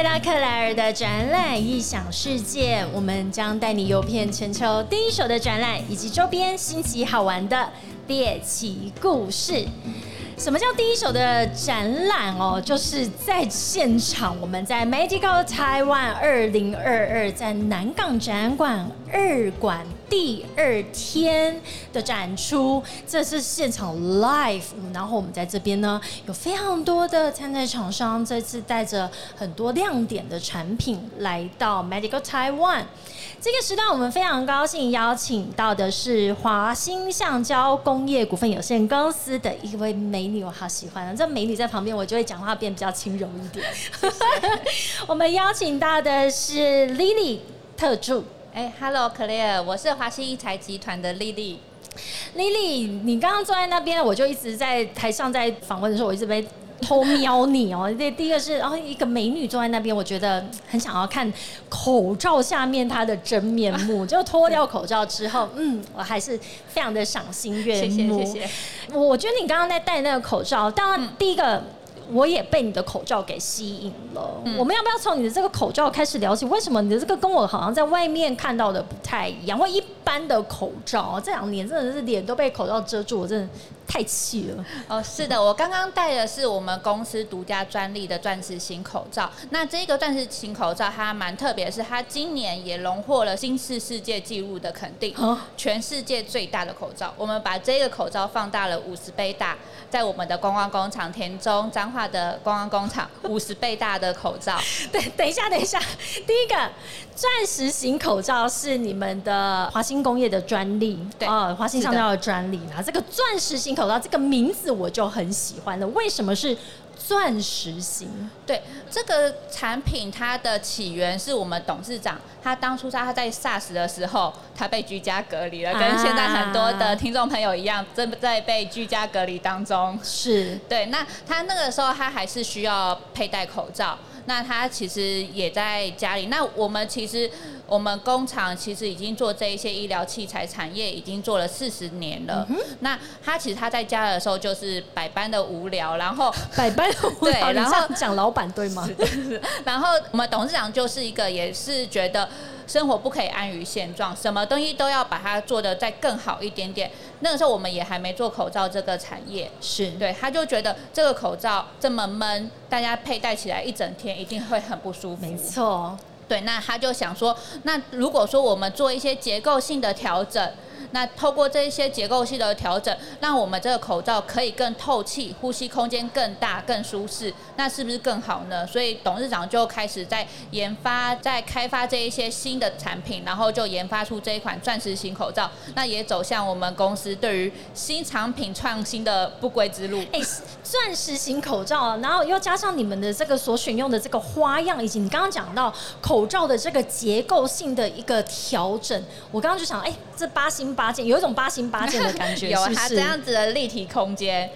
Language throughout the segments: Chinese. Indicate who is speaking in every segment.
Speaker 1: 来到克莱尔的展览异想世界，我们将带你游遍全球第一手的展览以及周边新奇好玩的猎奇故事。什么叫第一手的展览哦？就是在现场，我们在 Medical Taiwan 二零二二在南港展馆二馆。第二天的展出，这是现场 live，然后我们在这边呢，有非常多的参赛厂商，这次带着很多亮点的产品来到 Medical Taiwan。这个时段，我们非常高兴邀请到的是华兴橡胶工业股份有限公司的一位美女，我好喜欢啊！这美女在旁边，我就会讲话变比较轻柔一点。我们邀请到的是 Lily 特助。
Speaker 2: 哎，Hello，Clare，我是华西一财集团的丽丽。
Speaker 1: 丽丽，你刚刚坐在那边，我就一直在台上在访问的时候，我一直被偷瞄你哦。这第一个是，然后一个美女坐在那边，我觉得很想要看口罩下面她的真面目。就脱掉口罩之后，嗯，我还是非常的赏心悦
Speaker 2: 目。谢谢，谢谢。
Speaker 1: 我觉得你刚刚在戴那个口罩，当然第一个。我也被你的口罩给吸引了。我们要不要从你的这个口罩开始聊起？为什么你的这个跟我好像在外面看到的不太一样？或一般的口罩，这两年真的是脸都被口罩遮住，我真的。太气了哦！
Speaker 2: 是的，我刚刚戴的是我们公司独家专利的钻石型口罩。那这个钻石型口罩它蛮特别，是它今年也荣获了新世世界纪录的肯定，全世界最大的口罩。我们把这个口罩放大了五十倍大，在我们的观光工厂田中彰化的观光工厂，五十倍大的口罩。
Speaker 1: 对，等一下，等一下，第一个钻石型口罩是你们的华兴工业的专利，
Speaker 2: 对啊，
Speaker 1: 华信橡胶的专利啊，这个钻石型。口罩这个名字我就很喜欢了，为什么是钻石型？
Speaker 2: 对，这个产品它的起源是我们董事长，他当初在他在 SARS 的时候，他被居家隔离了，跟现在很多的听众朋友一样，正在被居家隔离当中。
Speaker 1: 是
Speaker 2: 对，那他那个时候他还是需要佩戴口罩。那他其实也在家里。那我们其实，我们工厂其实已经做这一些医疗器材产业，已经做了四十年了。那他其实他在家的时候就是百般的无聊，然后
Speaker 1: 百般无聊。然后讲老板对吗？
Speaker 2: 然后我们董事长就是一个，也是觉得。生活不可以安于现状，什么东西都要把它做的再更好一点点。那个时候我们也还没做口罩这个产业，
Speaker 1: 是
Speaker 2: 对，他就觉得这个口罩这么闷，大家佩戴起来一整天一定会很不舒服。
Speaker 1: 没错，
Speaker 2: 对，那他就想说，那如果说我们做一些结构性的调整。那透过这一些结构性的调整，让我们这个口罩可以更透气，呼吸空间更大、更舒适，那是不是更好呢？所以董事长就开始在研发、在开发这一些新的产品，然后就研发出这一款钻石型口罩。那也走向我们公司对于新产品创新的不归之路。哎，
Speaker 1: 钻石型口罩，然后又加上你们的这个所选用的这个花样，以及你刚刚讲到口罩的这个结构性的一个调整，我刚刚就想，哎，这八星。八件有一种八星八件的感觉，
Speaker 2: 有它这样子的立体空间。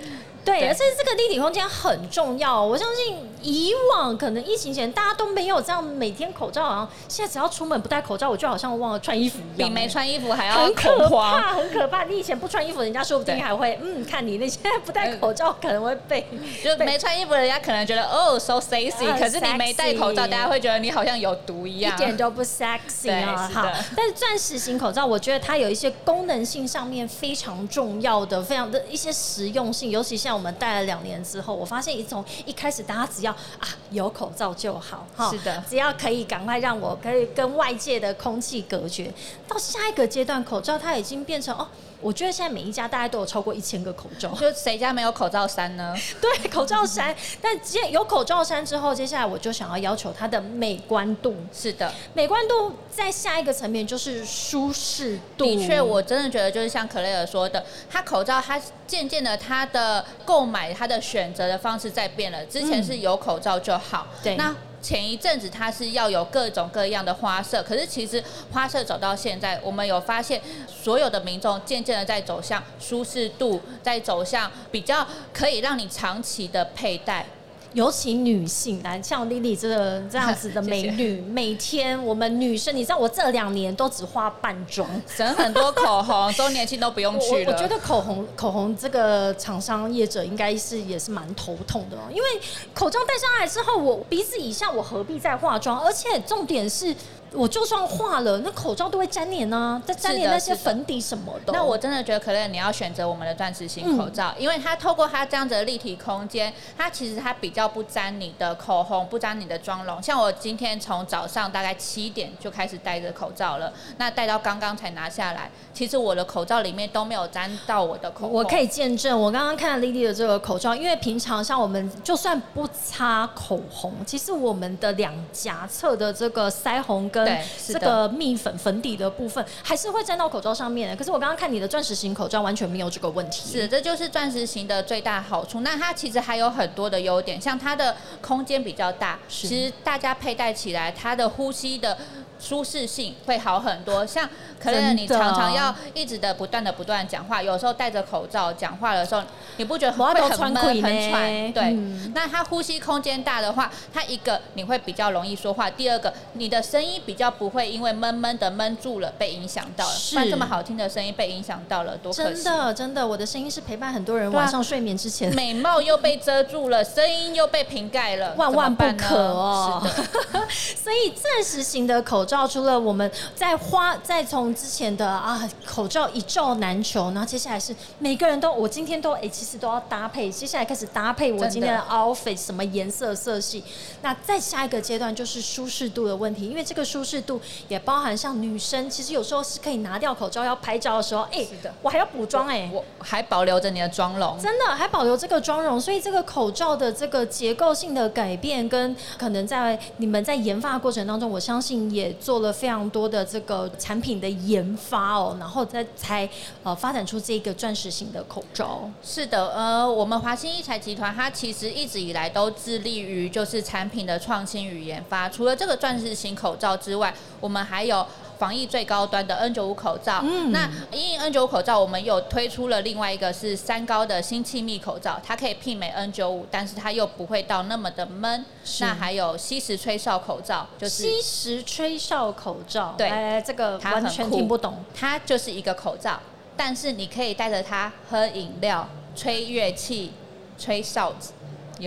Speaker 1: 对，而且这个立体空间很重要。我相信以往可能疫情前大家都没有这样每天口罩，好像现在只要出门不戴口罩，我就好像忘了穿衣服一样。
Speaker 2: 比没穿衣服还要
Speaker 1: 很可怕，很可怕。你以前不穿衣服，人家说不定还会嗯看你；你现在不戴口罩，可能会被
Speaker 2: 就没穿衣服，人家可能觉得哦 so sexy，可是你没戴口罩，大家会觉得你好像有毒一样，
Speaker 1: 一点都不 sexy 啊。好，但是钻石型口罩，我觉得它有一些功能性上面非常重要的，非常的一些实用性，尤其像。我们戴了两年之后，我发现一从一开始，大家只要啊有口罩就好，
Speaker 2: 哈，是的，
Speaker 1: 只要可以赶快让我可以跟外界的空气隔绝。到下一个阶段，口罩它已经变成哦。我觉得现在每一家大概都有超过一千个口罩，
Speaker 2: 就谁家没有口罩衫呢？
Speaker 1: 对，口罩衫。但接有口罩衫之后，接下来我就想要要求它的美观度。
Speaker 2: 是的，
Speaker 1: 美观度在下一个层面就是舒适度。
Speaker 2: 的确，我真的觉得就是像可雷尔说的，它口罩它渐渐的它的购买它的选择的方式在变了。之前是有口罩就好，
Speaker 1: 对，
Speaker 2: 那。前一阵子它是要有各种各样的花色，可是其实花色走到现在，我们有发现所有的民众渐渐的在走向舒适度，在走向比较可以让你长期的佩戴。
Speaker 1: 尤其女性来，像丽丽这个这样子的美 女，每天我们女生，你知道我这两年都只化半妆，
Speaker 2: 省很多口红，周年庆都不用去
Speaker 1: 了。我觉得口红口红这个厂商业者应该是也是蛮头痛的哦，因为口罩戴上来之后，我鼻子以下我何必再化妆？而且重点是。我就算化了，那口罩都会粘黏呢，再粘黏那些粉底什么的。
Speaker 2: 那我真的觉得可乐，你要选择我们的钻石型口罩，因为它透过它这样子的立体空间，它其实它比较不粘你的口红，不粘你的妆容。像我今天从早上大概七点就开始戴着口罩了，那戴到刚刚才拿下来，其实我的口罩里面都没有粘到我的口红。
Speaker 1: 我可以见证，我刚刚看丽丽的这个口罩，因为平常像我们就算不擦口红，其实我们的两颊侧的这个腮红跟这个蜜粉粉底的部分还是会沾到口罩上面的。可是我刚刚看你的钻石型口罩完全没有这个问题。
Speaker 2: 是，这就是钻石型的最大好处。那它其实还有很多的优点，像它的空间比较大，其实大家佩戴起来它的呼吸的。舒适性会好很多，像可能你常常要一直的不断的不断讲话，有时候戴着口罩讲话的时候，你不觉得会很闷很喘？对，那它呼吸空间大的话，它一个你会比较容易说话，第二个你的声音比较不会因为闷闷的闷住了被影响到了，然这么好听的声音被影响到了，多可
Speaker 1: 惜！真的真的，我的声音是陪伴很多人晚上睡眠之前，
Speaker 2: 美貌又被遮住了，声音又被瓶盖了，
Speaker 1: 万万不可哦！所以暂时型的口罩。罩除了我们在花，再从之前的啊口罩一罩难求，然后接下来是每个人都，我今天都哎其实都要搭配，接下来开始搭配我今天的 outfit 什么颜色色系。那再下一个阶段就是舒适度的问题，因为这个舒适度也包含像女生，其实有时候是可以拿掉口罩要拍照的时候，哎，我还要补妆哎，
Speaker 2: 我还保留着你的妆容，
Speaker 1: 真的还保留这个妆容，所以这个口罩的这个结构性的改变，跟可能在你们在研发过程当中，我相信也。做了非常多的这个产品的研发哦，然后再才呃发展出这个钻石型的口罩。
Speaker 2: 是的，呃，我们华兴一材集团它其实一直以来都致力于就是产品的创新与研发。除了这个钻石型口罩之外，我们还有。防疫最高端的 N 九五口罩，那因 N 九五口罩，我们有推出了另外一个是三高的新气密口罩，它可以媲美 N 九五，但是它又不会到那么的闷。那还有吸食吹哨口罩，
Speaker 1: 就是吸食吹哨口罩，对，这个完全听不懂，
Speaker 2: 它就是一个口罩，但是你可以带着它喝饮料、吹乐器、吹哨子。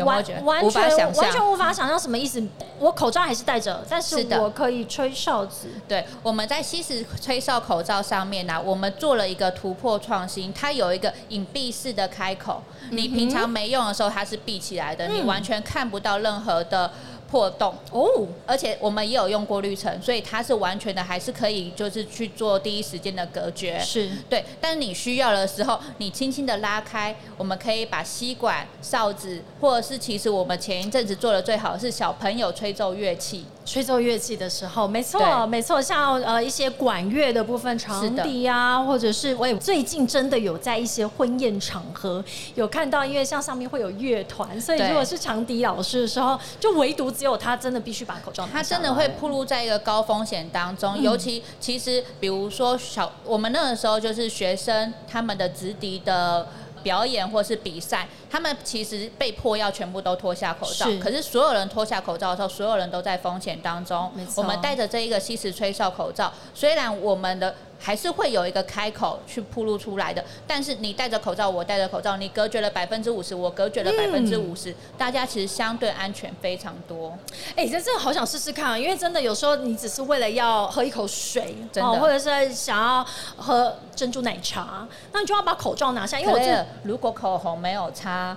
Speaker 2: 完
Speaker 1: 完全完全无法想象什么意思。我口罩还是戴着，但是我可以吹哨子。
Speaker 2: 对，我们在吸食吹哨口罩上面呢，我们做了一个突破创新，它有一个隐蔽式的开口。你平常没用的时候，它是闭起来的，你完全看不到任何的。破洞哦，而且我们也有用过滤层，所以它是完全的，还是可以就是去做第一时间的隔绝。
Speaker 1: 是
Speaker 2: 对，但是你需要的时候，你轻轻的拉开，我们可以把吸管、哨子，或者是其实我们前一阵子做的最好是小朋友吹奏乐器。
Speaker 1: 吹奏乐器的时候，没错，没错，像呃一些管乐的部分，长笛啊，或者是我也最近真的有在一些婚宴场合有看到，因为像上面会有乐团，所以如果是长笛老师的时候，就唯独只有他真的必须把口罩拿
Speaker 2: 他真的会暴露在一个高风险当中，尤其其实比如说小我们那个时候就是学生他们的直笛的。表演或是比赛，他们其实被迫要全部都脱下口罩。可是所有人脱下口罩的时候，所有人都在风险当中。我们戴着这一个吸食吹哨口罩，虽然我们的。还是会有一个开口去铺露出来的，但是你戴着口罩，我戴着口罩，你隔绝了百分之五十，我隔绝了百分之五十，大家其实相对安全非常多。
Speaker 1: 哎，这真的好想试试看啊！因为真的有时候你只是为了要喝一口水，哦，或者是想要喝珍珠奶茶，那你就要把口罩拿下，因为我这
Speaker 2: 如果口红没有擦。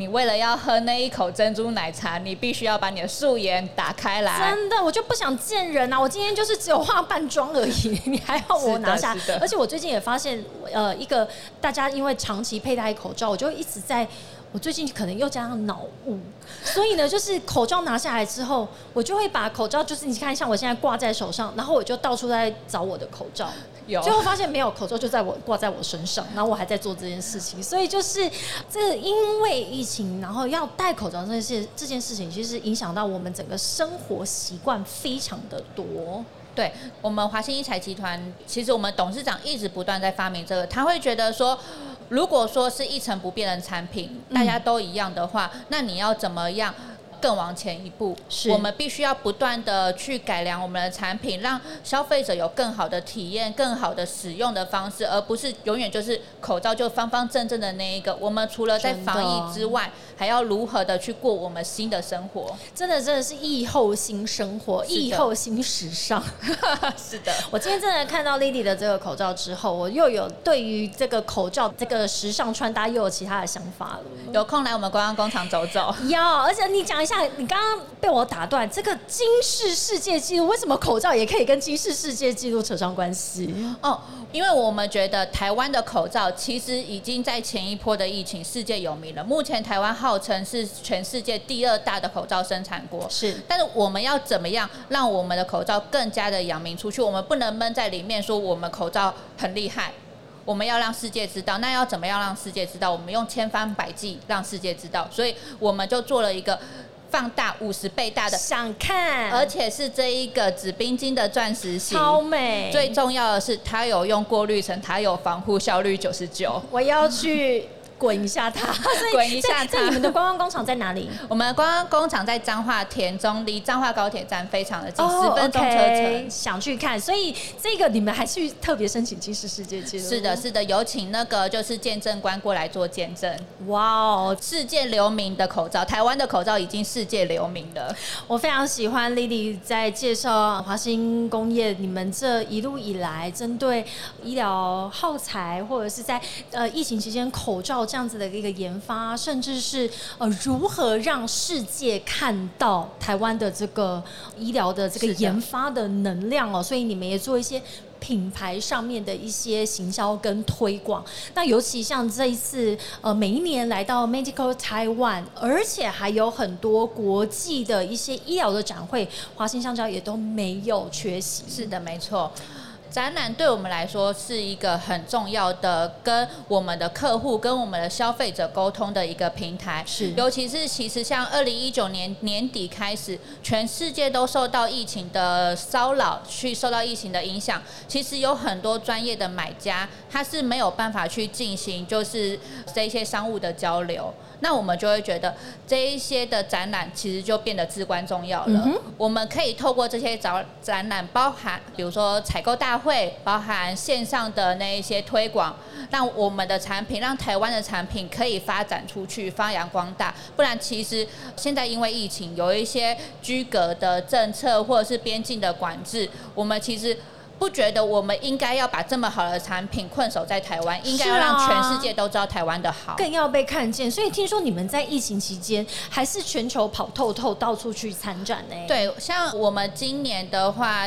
Speaker 2: 你为了要喝那一口珍珠奶茶，你必须要把你的素颜打开来。
Speaker 1: 真的，我就不想见人啊！我今天就是只有化半妆而已，你还要我拿下？而且我最近也发现，呃，一个大家因为长期佩戴口罩，我就一直在。我最近可能又加上脑雾，所以呢，就是口罩拿下来之后，我就会把口罩，就是你看，像我现在挂在手上，然后我就到处在找我的口罩，
Speaker 2: 有，
Speaker 1: 最后发现没有口罩就在我挂在我身上，然后我还在做这件事情，所以就是这因为疫情，然后要戴口罩这件这件事情，其实影响到我们整个生活习惯非常的多。
Speaker 2: 对我们华兴一财集团，其实我们董事长一直不断在发明这个，他会觉得说。如果说是一成不变的产品，大家都一样的话，那你要怎么样？更往前一步，
Speaker 1: 是
Speaker 2: 我们必须要不断的去改良我们的产品，让消费者有更好的体验、更好的使用的方式，而不是永远就是口罩就方方正正的那一个。我们除了在防疫之外，还要如何的去过我们新的生活？
Speaker 1: 真的真的是疫后新生活，疫后新时尚。
Speaker 2: 是的，
Speaker 1: 我今天真的看到 Lily 的这个口罩之后，我又有对于这个口罩这个时尚穿搭又有其他的想法了。
Speaker 2: 有空来我们观光工厂走走。
Speaker 1: 要，而且你讲一下，你刚刚被我打断，这个金氏世界纪录为什么口罩也可以跟金氏世界纪录扯上关系？
Speaker 2: 哦，因为我们觉得台湾的口罩其实已经在前一波的疫情世界有名了。目前台湾号称是全世界第二大的口罩生产国，
Speaker 1: 是
Speaker 2: 但是我们要怎么样让我们的口罩更加的扬名出去？我们不能闷在里面说我们口罩很厉害，我们要让世界知道。那要怎么样让世界知道？我们用千方百计让世界知道。所以我们就做了一个放大五十倍大的，
Speaker 1: 想看，
Speaker 2: 而且是这一个紫冰晶的钻石型。
Speaker 1: 超美。
Speaker 2: 最重要的是，它有用过滤层，它有防护效率九十九。
Speaker 1: 我要去滚一下它，
Speaker 2: 滚一下它
Speaker 1: 在在你们的观光工厂在哪里？
Speaker 2: 我们观光工厂在彰化田中，离彰化高铁站非常的近，十、
Speaker 1: 哦
Speaker 2: 分钟车程。
Speaker 1: 想去看，所以这个你们还去特别申请金氏世界纪录？
Speaker 2: 是的，，是的，有请那个就是见证官过来做见证。
Speaker 1: 哇哦，
Speaker 2: 世界留名的口罩，台湾的口罩已经世界留名了。
Speaker 1: 我非常喜欢 Lily 在介绍华兴工业，你们这一路以来针对医疗耗材，或者是在呃疫情期间口罩这样子的一个研发，甚至是呃如何让世界看到台湾的这个医疗的这个研发的能量哦，所以你们也做一些。品牌上面的一些行销跟推广，那尤其像这一次，呃，每一年来到 Medical Taiwan，而且还有很多国际的一些医疗的展会，华兴橡胶也都没有缺席。
Speaker 2: 是的，没错。展览对我们来说是一个很重要的，跟我们的客户、跟我们的消费者沟通的一个平台。
Speaker 1: 是
Speaker 2: 尤其是其实像二零一九年年底开始，全世界都受到疫情的骚扰，去受到疫情的影响。其实有很多专业的买家，他是没有办法去进行就是这些商务的交流。那我们就会觉得这一些的展览其实就变得至关重要了。
Speaker 1: 嗯
Speaker 2: 我们可以透过这些展展览，包含比如说采购大会，包含线上的那一些推广，让我们的产品，让台湾的产品可以发展出去，发扬光大。不然，其实现在因为疫情，有一些居隔的政策或者是边境的管制，我们其实。不觉得我们应该要把这么好的产品困守在台湾，应该要让全世界都知道台湾的好。
Speaker 1: 更要被看见，所以听说你们在疫情期间还是全球跑透透，到处去参展呢。，
Speaker 2: 对，像我们今年的话，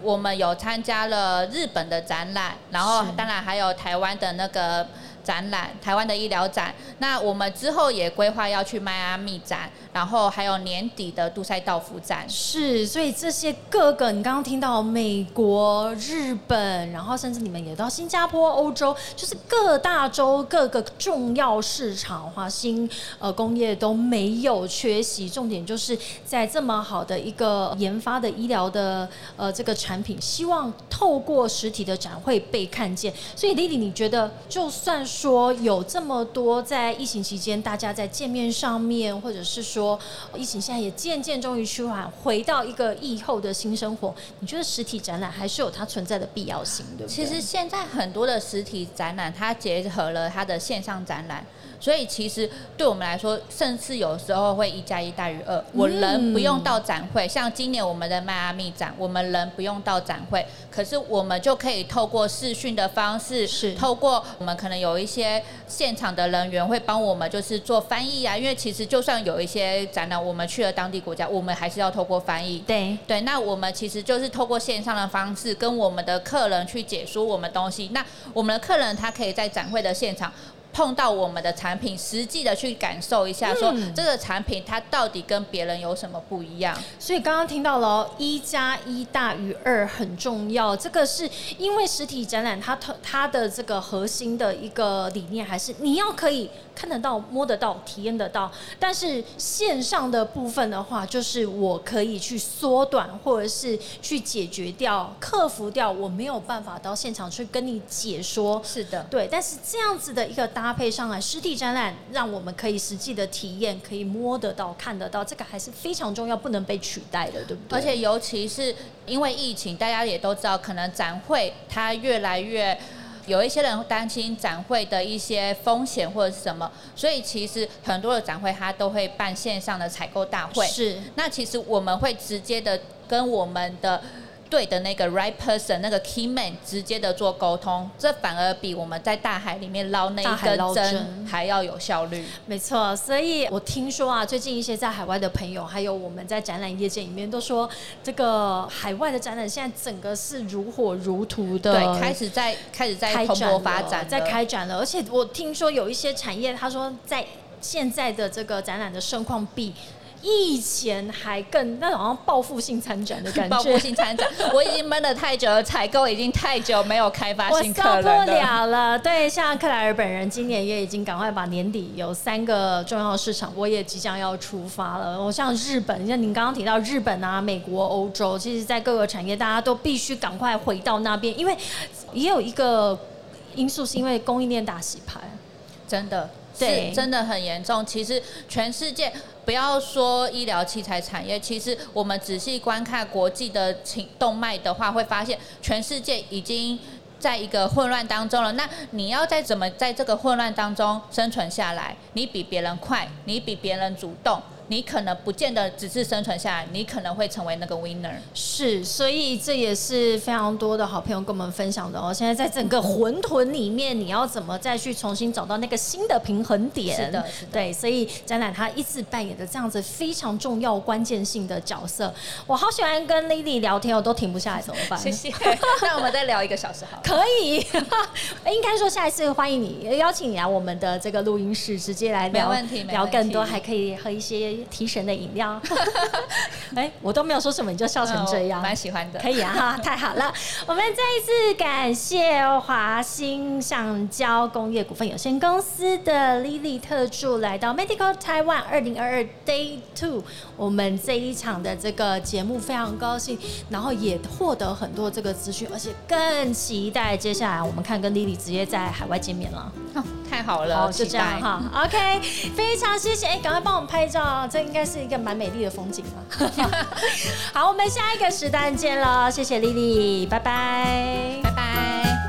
Speaker 2: 我们有参加了日本的展览，然后当然还有台湾的那个展览，台湾的医疗展。那我们之后也规划要去迈阿密展，然后还有年底的杜塞道夫展。
Speaker 1: 是，所以这些各个你刚刚听到美国、日本，然后甚至你们也到新加坡、欧洲，就是各大洲各个重要市场，华新呃工业都没有缺席。重点就是在这么好的一个研发的医疗的呃这个产品，希望透过实体的展会被看见。所以丽丽你觉得就算说有这么多在疫情期间大家在见面上面，或者是说疫情现在也渐渐终于趋缓，回到一个疫后的新生活，你觉得实体展览还是有它存在的必要性，对不对？
Speaker 2: 其实现在很多的实体展览，它结合了它的线上展览，所以其实对我们来说，甚至有时候会一加一大于二。我人不用到展会，像今年我们的迈阿密展，我们人不用到展会，可是我们就可以透过视讯的方式，
Speaker 1: 是
Speaker 2: 透过我们可能有一些现场的人员会帮我们就是做翻译啊，因为其实就算有一些展览，我们去了当地国家，我们还是要透过翻译。
Speaker 1: 对，
Speaker 2: 对，那我们其实就是透过线上的方式跟我们的客人去解说我们东西。那我们的客人他可以在展会的现场。碰到我们的产品，实际的去感受一下，说这个产品它到底跟别人有什么不一样。
Speaker 1: 所以刚刚听到了一加一大于二很重要，这个是因为实体展览它它它的这个核心的一个理念还是你要可以看得到、摸得到、体验得到，但是线上的部分的话，就是我可以去缩短或者是去解决掉、克服掉我没有办法到现场去跟你解说。
Speaker 2: 是的，
Speaker 1: 对。但是这样子的一个搭配上来，实体展览让我们可以实际的体验，可以摸得到、看得到，这个还是非常重要，不能被取代的，对不对？
Speaker 2: 而且尤其是因为疫情，大家也都知道，可能展会它越来越。有一些人担心展会的一些风险或者是什么，所以其实很多的展会它都会办线上的采购大会。
Speaker 1: 是，
Speaker 2: 那其实我们会直接的跟我们的。对的那个 right person 那个 key man 直接的做沟通，这反而比我们在大海里面捞那一根针还要有效率。
Speaker 1: 没错，所以我听说啊，最近一些在海外的朋友，还有我们在展览业界里面都说，这个海外的展览现在整个是如火如荼的，
Speaker 2: 对，开始在开始在蓬勃发展，
Speaker 1: 在开展了。而且我听说有一些产业，他说在现在的这个展览的盛况比。以前还更那好像报复性参展的感觉，
Speaker 2: 报复性参展，我已经闷了太久了，采购已经太久没有开发新客
Speaker 1: 人了。受不了了，对，像克莱尔本人今年也已经赶快把年底有三个重要市场，我也即将要出发了。我像日本，像您刚刚提到日本啊、美国、欧洲，其实在各个产业大家都必须赶快回到那边，因为也有一个因素是因为供应链大洗牌，
Speaker 2: 真的。是真的很严重。其实全世界不要说医疗器材产业，其实我们仔细观看国际的情动脉的话，会发现全世界已经在一个混乱当中了。那你要在怎么在这个混乱当中生存下来？你比别人快，你比别人主动。你可能不见得只是生存下来，你可能会成为那个 winner。
Speaker 1: 是，所以这也是非常多的好朋友跟我们分享的哦。现在在整个混沌里面，你要怎么再去重新找到那个新的平衡点？
Speaker 2: 是的，
Speaker 1: 对。所以展览他一直扮演的这样子非常重要、关键性的角色。我好喜欢跟 Lily 聊天，我都停不下来，怎么办？
Speaker 2: 谢谢。那我们再聊一个小时好。
Speaker 1: 可以。应该说下一次欢迎你，邀请你来我们的这个录音室，直接来聊问题，聊更多，还可以和一些。提神的饮料，哎，我都没有说什么，你就笑成这样，
Speaker 2: 蛮喜欢的，
Speaker 1: 可以啊，哈，太好了。我们再一次感谢华兴橡胶工业股份有限公司的 Lily 特助来到 Medical Taiwan 二零二二 Day Two，我们这一场的这个节目非常高兴，然后也获得很多这个资讯，而且更期待接下来我们看跟 Lily 直接在海外见面了。
Speaker 2: 哦太好了，
Speaker 1: 好，就这样哈。OK，非常谢谢，哎，赶快帮我们拍照，这应该是一个蛮美丽的风景吧。好，我们下一个时段见了，谢谢丽丽，拜拜，
Speaker 2: 拜拜。